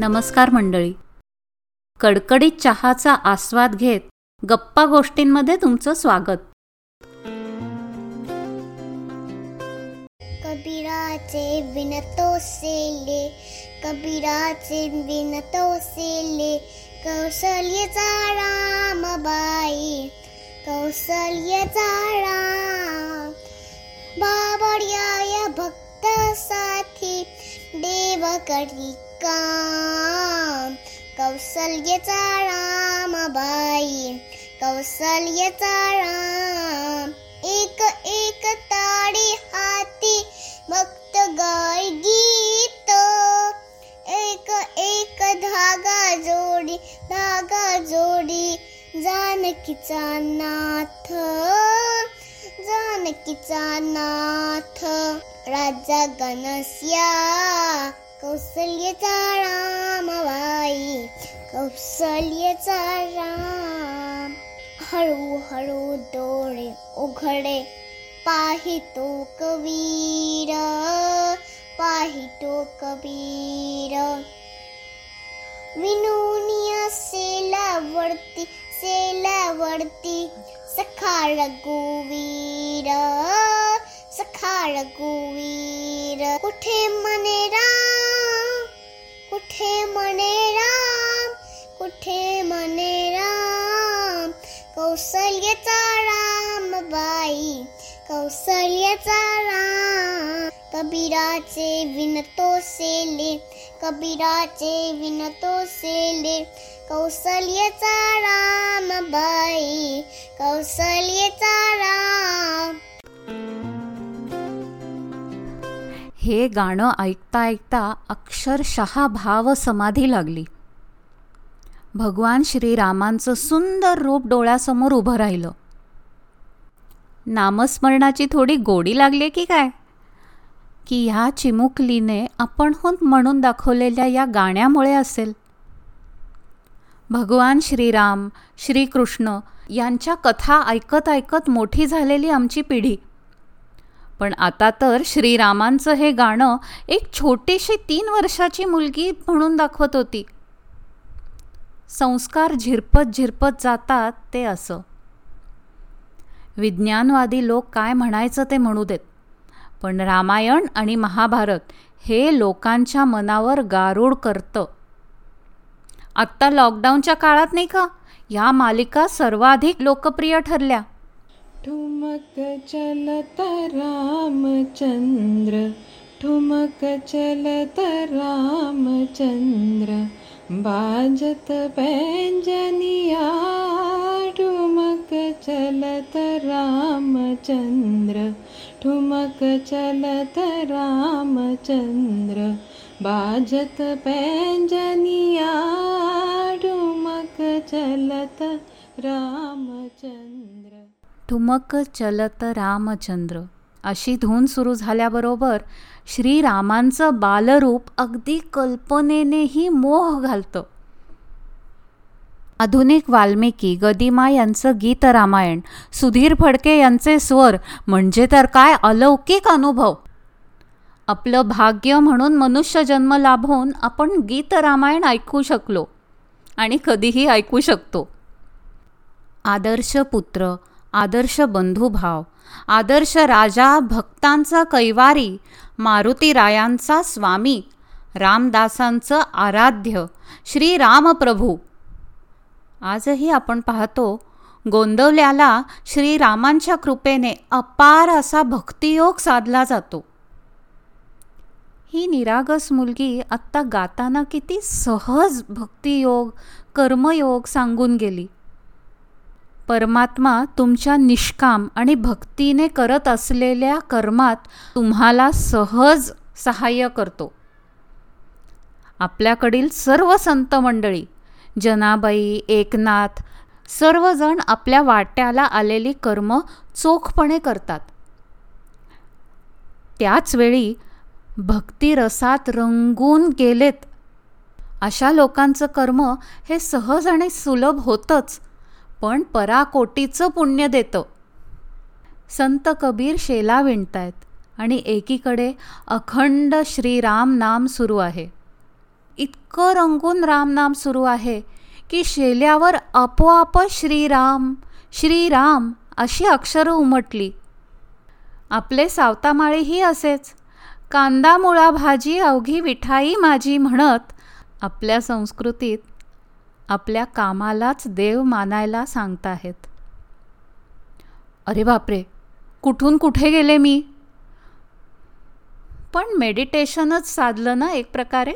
नमस्कार मंडळी. कडकडीत चहाचा आस्वाद घेत गप्पा गोष्टींमध्ये तुमचं स्वागत. कबीराचे विनतो सेले कबीराचे विनतो सेले कौशल्यचा रामबाई कौशल्यचा राम बाबड्याय करी काम कौशल्यचा रामबाई कौशल्यचा राम. एक एक ताडी हाती भक्त गाय गीत. एक एक धागा जोडी धागा जोडी जानकीचा नाथ. जानकीचा नाथ. राजा गणस्या कौशल्यचा रामबाई कौशल्यचा राम. हळूहळू डोळे उघडे पाहितो कबीर पाहितो कबीर. विनुनिया सेलावरती सेलावरती सखा रघुवीर सखा रघुवीर. कुठे मने रा कुठे मने राम कुठे मने राम। कौशल्यचा राम बाई कौशल्यचा राम। कबीराचे विनतो सेले कबीराचे विनतो सेले कौशल्यचा राम बाई कौशल्यचा राम। हे गाणं ऐकता ऐकता अक्षरशः भाव समाधी लागली. भगवान श्रीरामांचं सुंदर रूप डोळ्यासमोर उभं राहिलं. नामस्मरणाची थोडी गोडी लागली की काय? की ह्या चिमुकलीने आपणहून म्हणून दाखवलेल्या या गाण्यामुळे असेल. भगवान श्रीराम श्रीकृष्ण यांच्या कथा ऐकत ऐकत मोठी झालेली आमची पिढी पण आता तर श्रीरामांचं हे गाणं एक छोटीशी तीन वर्षाची मुलगी म्हणून दाखवत होती. संस्कार झिरपत झिरपत जातात ते असं. विज्ञानवादी लोक काय म्हणायचं ते म्हणू देत. पण रामायण आणि महाभारत हे लोकांच्या मनावर गारूड करतं. आत्ता लॉकडाऊनच्या काळात नाही का? या मालिका सर्वाधिक लोकप्रिय ठरल्या. ठुमक चलत रामचंद्र ठुमक चलत रामचंद्र बाजत पैंजनिया ठुमक चलत रामचंद्र ठुमक चलत रामचंद्र बाजत पैंजनिया ठुमक चलत रामचंद्र। ठुमक चलत रामचंद्र. अशी धून सुरू झाल्याबरोबर श्रीरामांचं बालरूप अगदी कल्पनेनेही मोह घालतं. आधुनिक वाल्मिकी गदिमा यांचं गीत रामायण सुधीर फडके यांचे स्वर म्हणजे तर काय अलौकिक अनुभव. आपलं भाग्य म्हणून मनुष्य जन्म लाभून आपण गीत रामायण ऐकू शकलो आणि कधीही ऐकू शकतो. आदर्श पुत्र आदर्श बंधुभाव आदर्श राजा भक्तांचा कैवारी मारुतीरायांचा स्वामी रामदासांचं आराध्य श्री रामप्रभू आजही आपण पाहतो गोंदवल्याला श्रीरामांच्या कृपेने अपार असा भक्तियोग साधला जातो. ही निरागस मुलगी आत्ता गाताना किती सहज भक्तियोग कर्मयोग सांगून गेली. परमात्मा तुमच्या निष्काम आणि भक्तीने करत असलेल्या कर्मात तुम्हाला सहज सहाय्य करतो. आपल्याकडील सर्व संत मंडळी जनाबाई एकनाथ सर्वजण आपल्या वाट्याला आलेली कर्म चोखपणे करतात. त्याचवेळी भक्तिरसात रंगून गेलेत. अशा लोकांचं कर्म हे सहज आणि सुलभ होतंच. पण पराकोटीचं पुण्य देतं. संत कबीर शेला विणतायत आणि एकीकडे अखंड श्रीराम नाम सुरू आहे. इतकं रंगून रामनाम सुरू आहे की शेल्यावर आपोआप श्रीराम श्रीराम अशी अक्षरं उमटली. आपले सावतामाळीही असेच. कांदा मुळा भाजी अवघी विठाई माझी म्हणत आपल्या संस्कृतीत आपल्या कामालाच देव मानायला सांगताहेत. अरे बापरे कुठून कुठे गेले मी? पण मेडिटेशनच साधलं ना एक प्रकारे?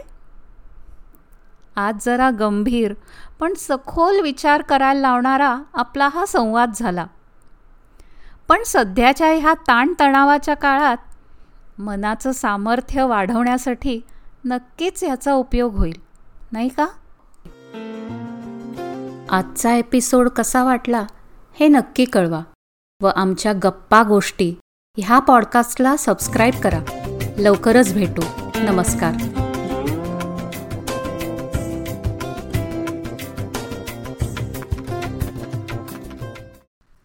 आज जरा गंभीर पण सखोल विचार करायला लावणारा आपला हा संवाद झाला. पण सध्याच्या ह्या ताणतणावाच्या काळात मनाचं सामर्थ्य वाढवण्यासाठी नक्कीच याचा उपयोग होईल नाही का? आजचा एपिसोड कसा वाटला हे नक्की कळवा. व आमच्या गप्पा गोष्टी ह्या पॉडकास्टला सबस्क्राईब करा. लवकरच भेटू. नमस्कार.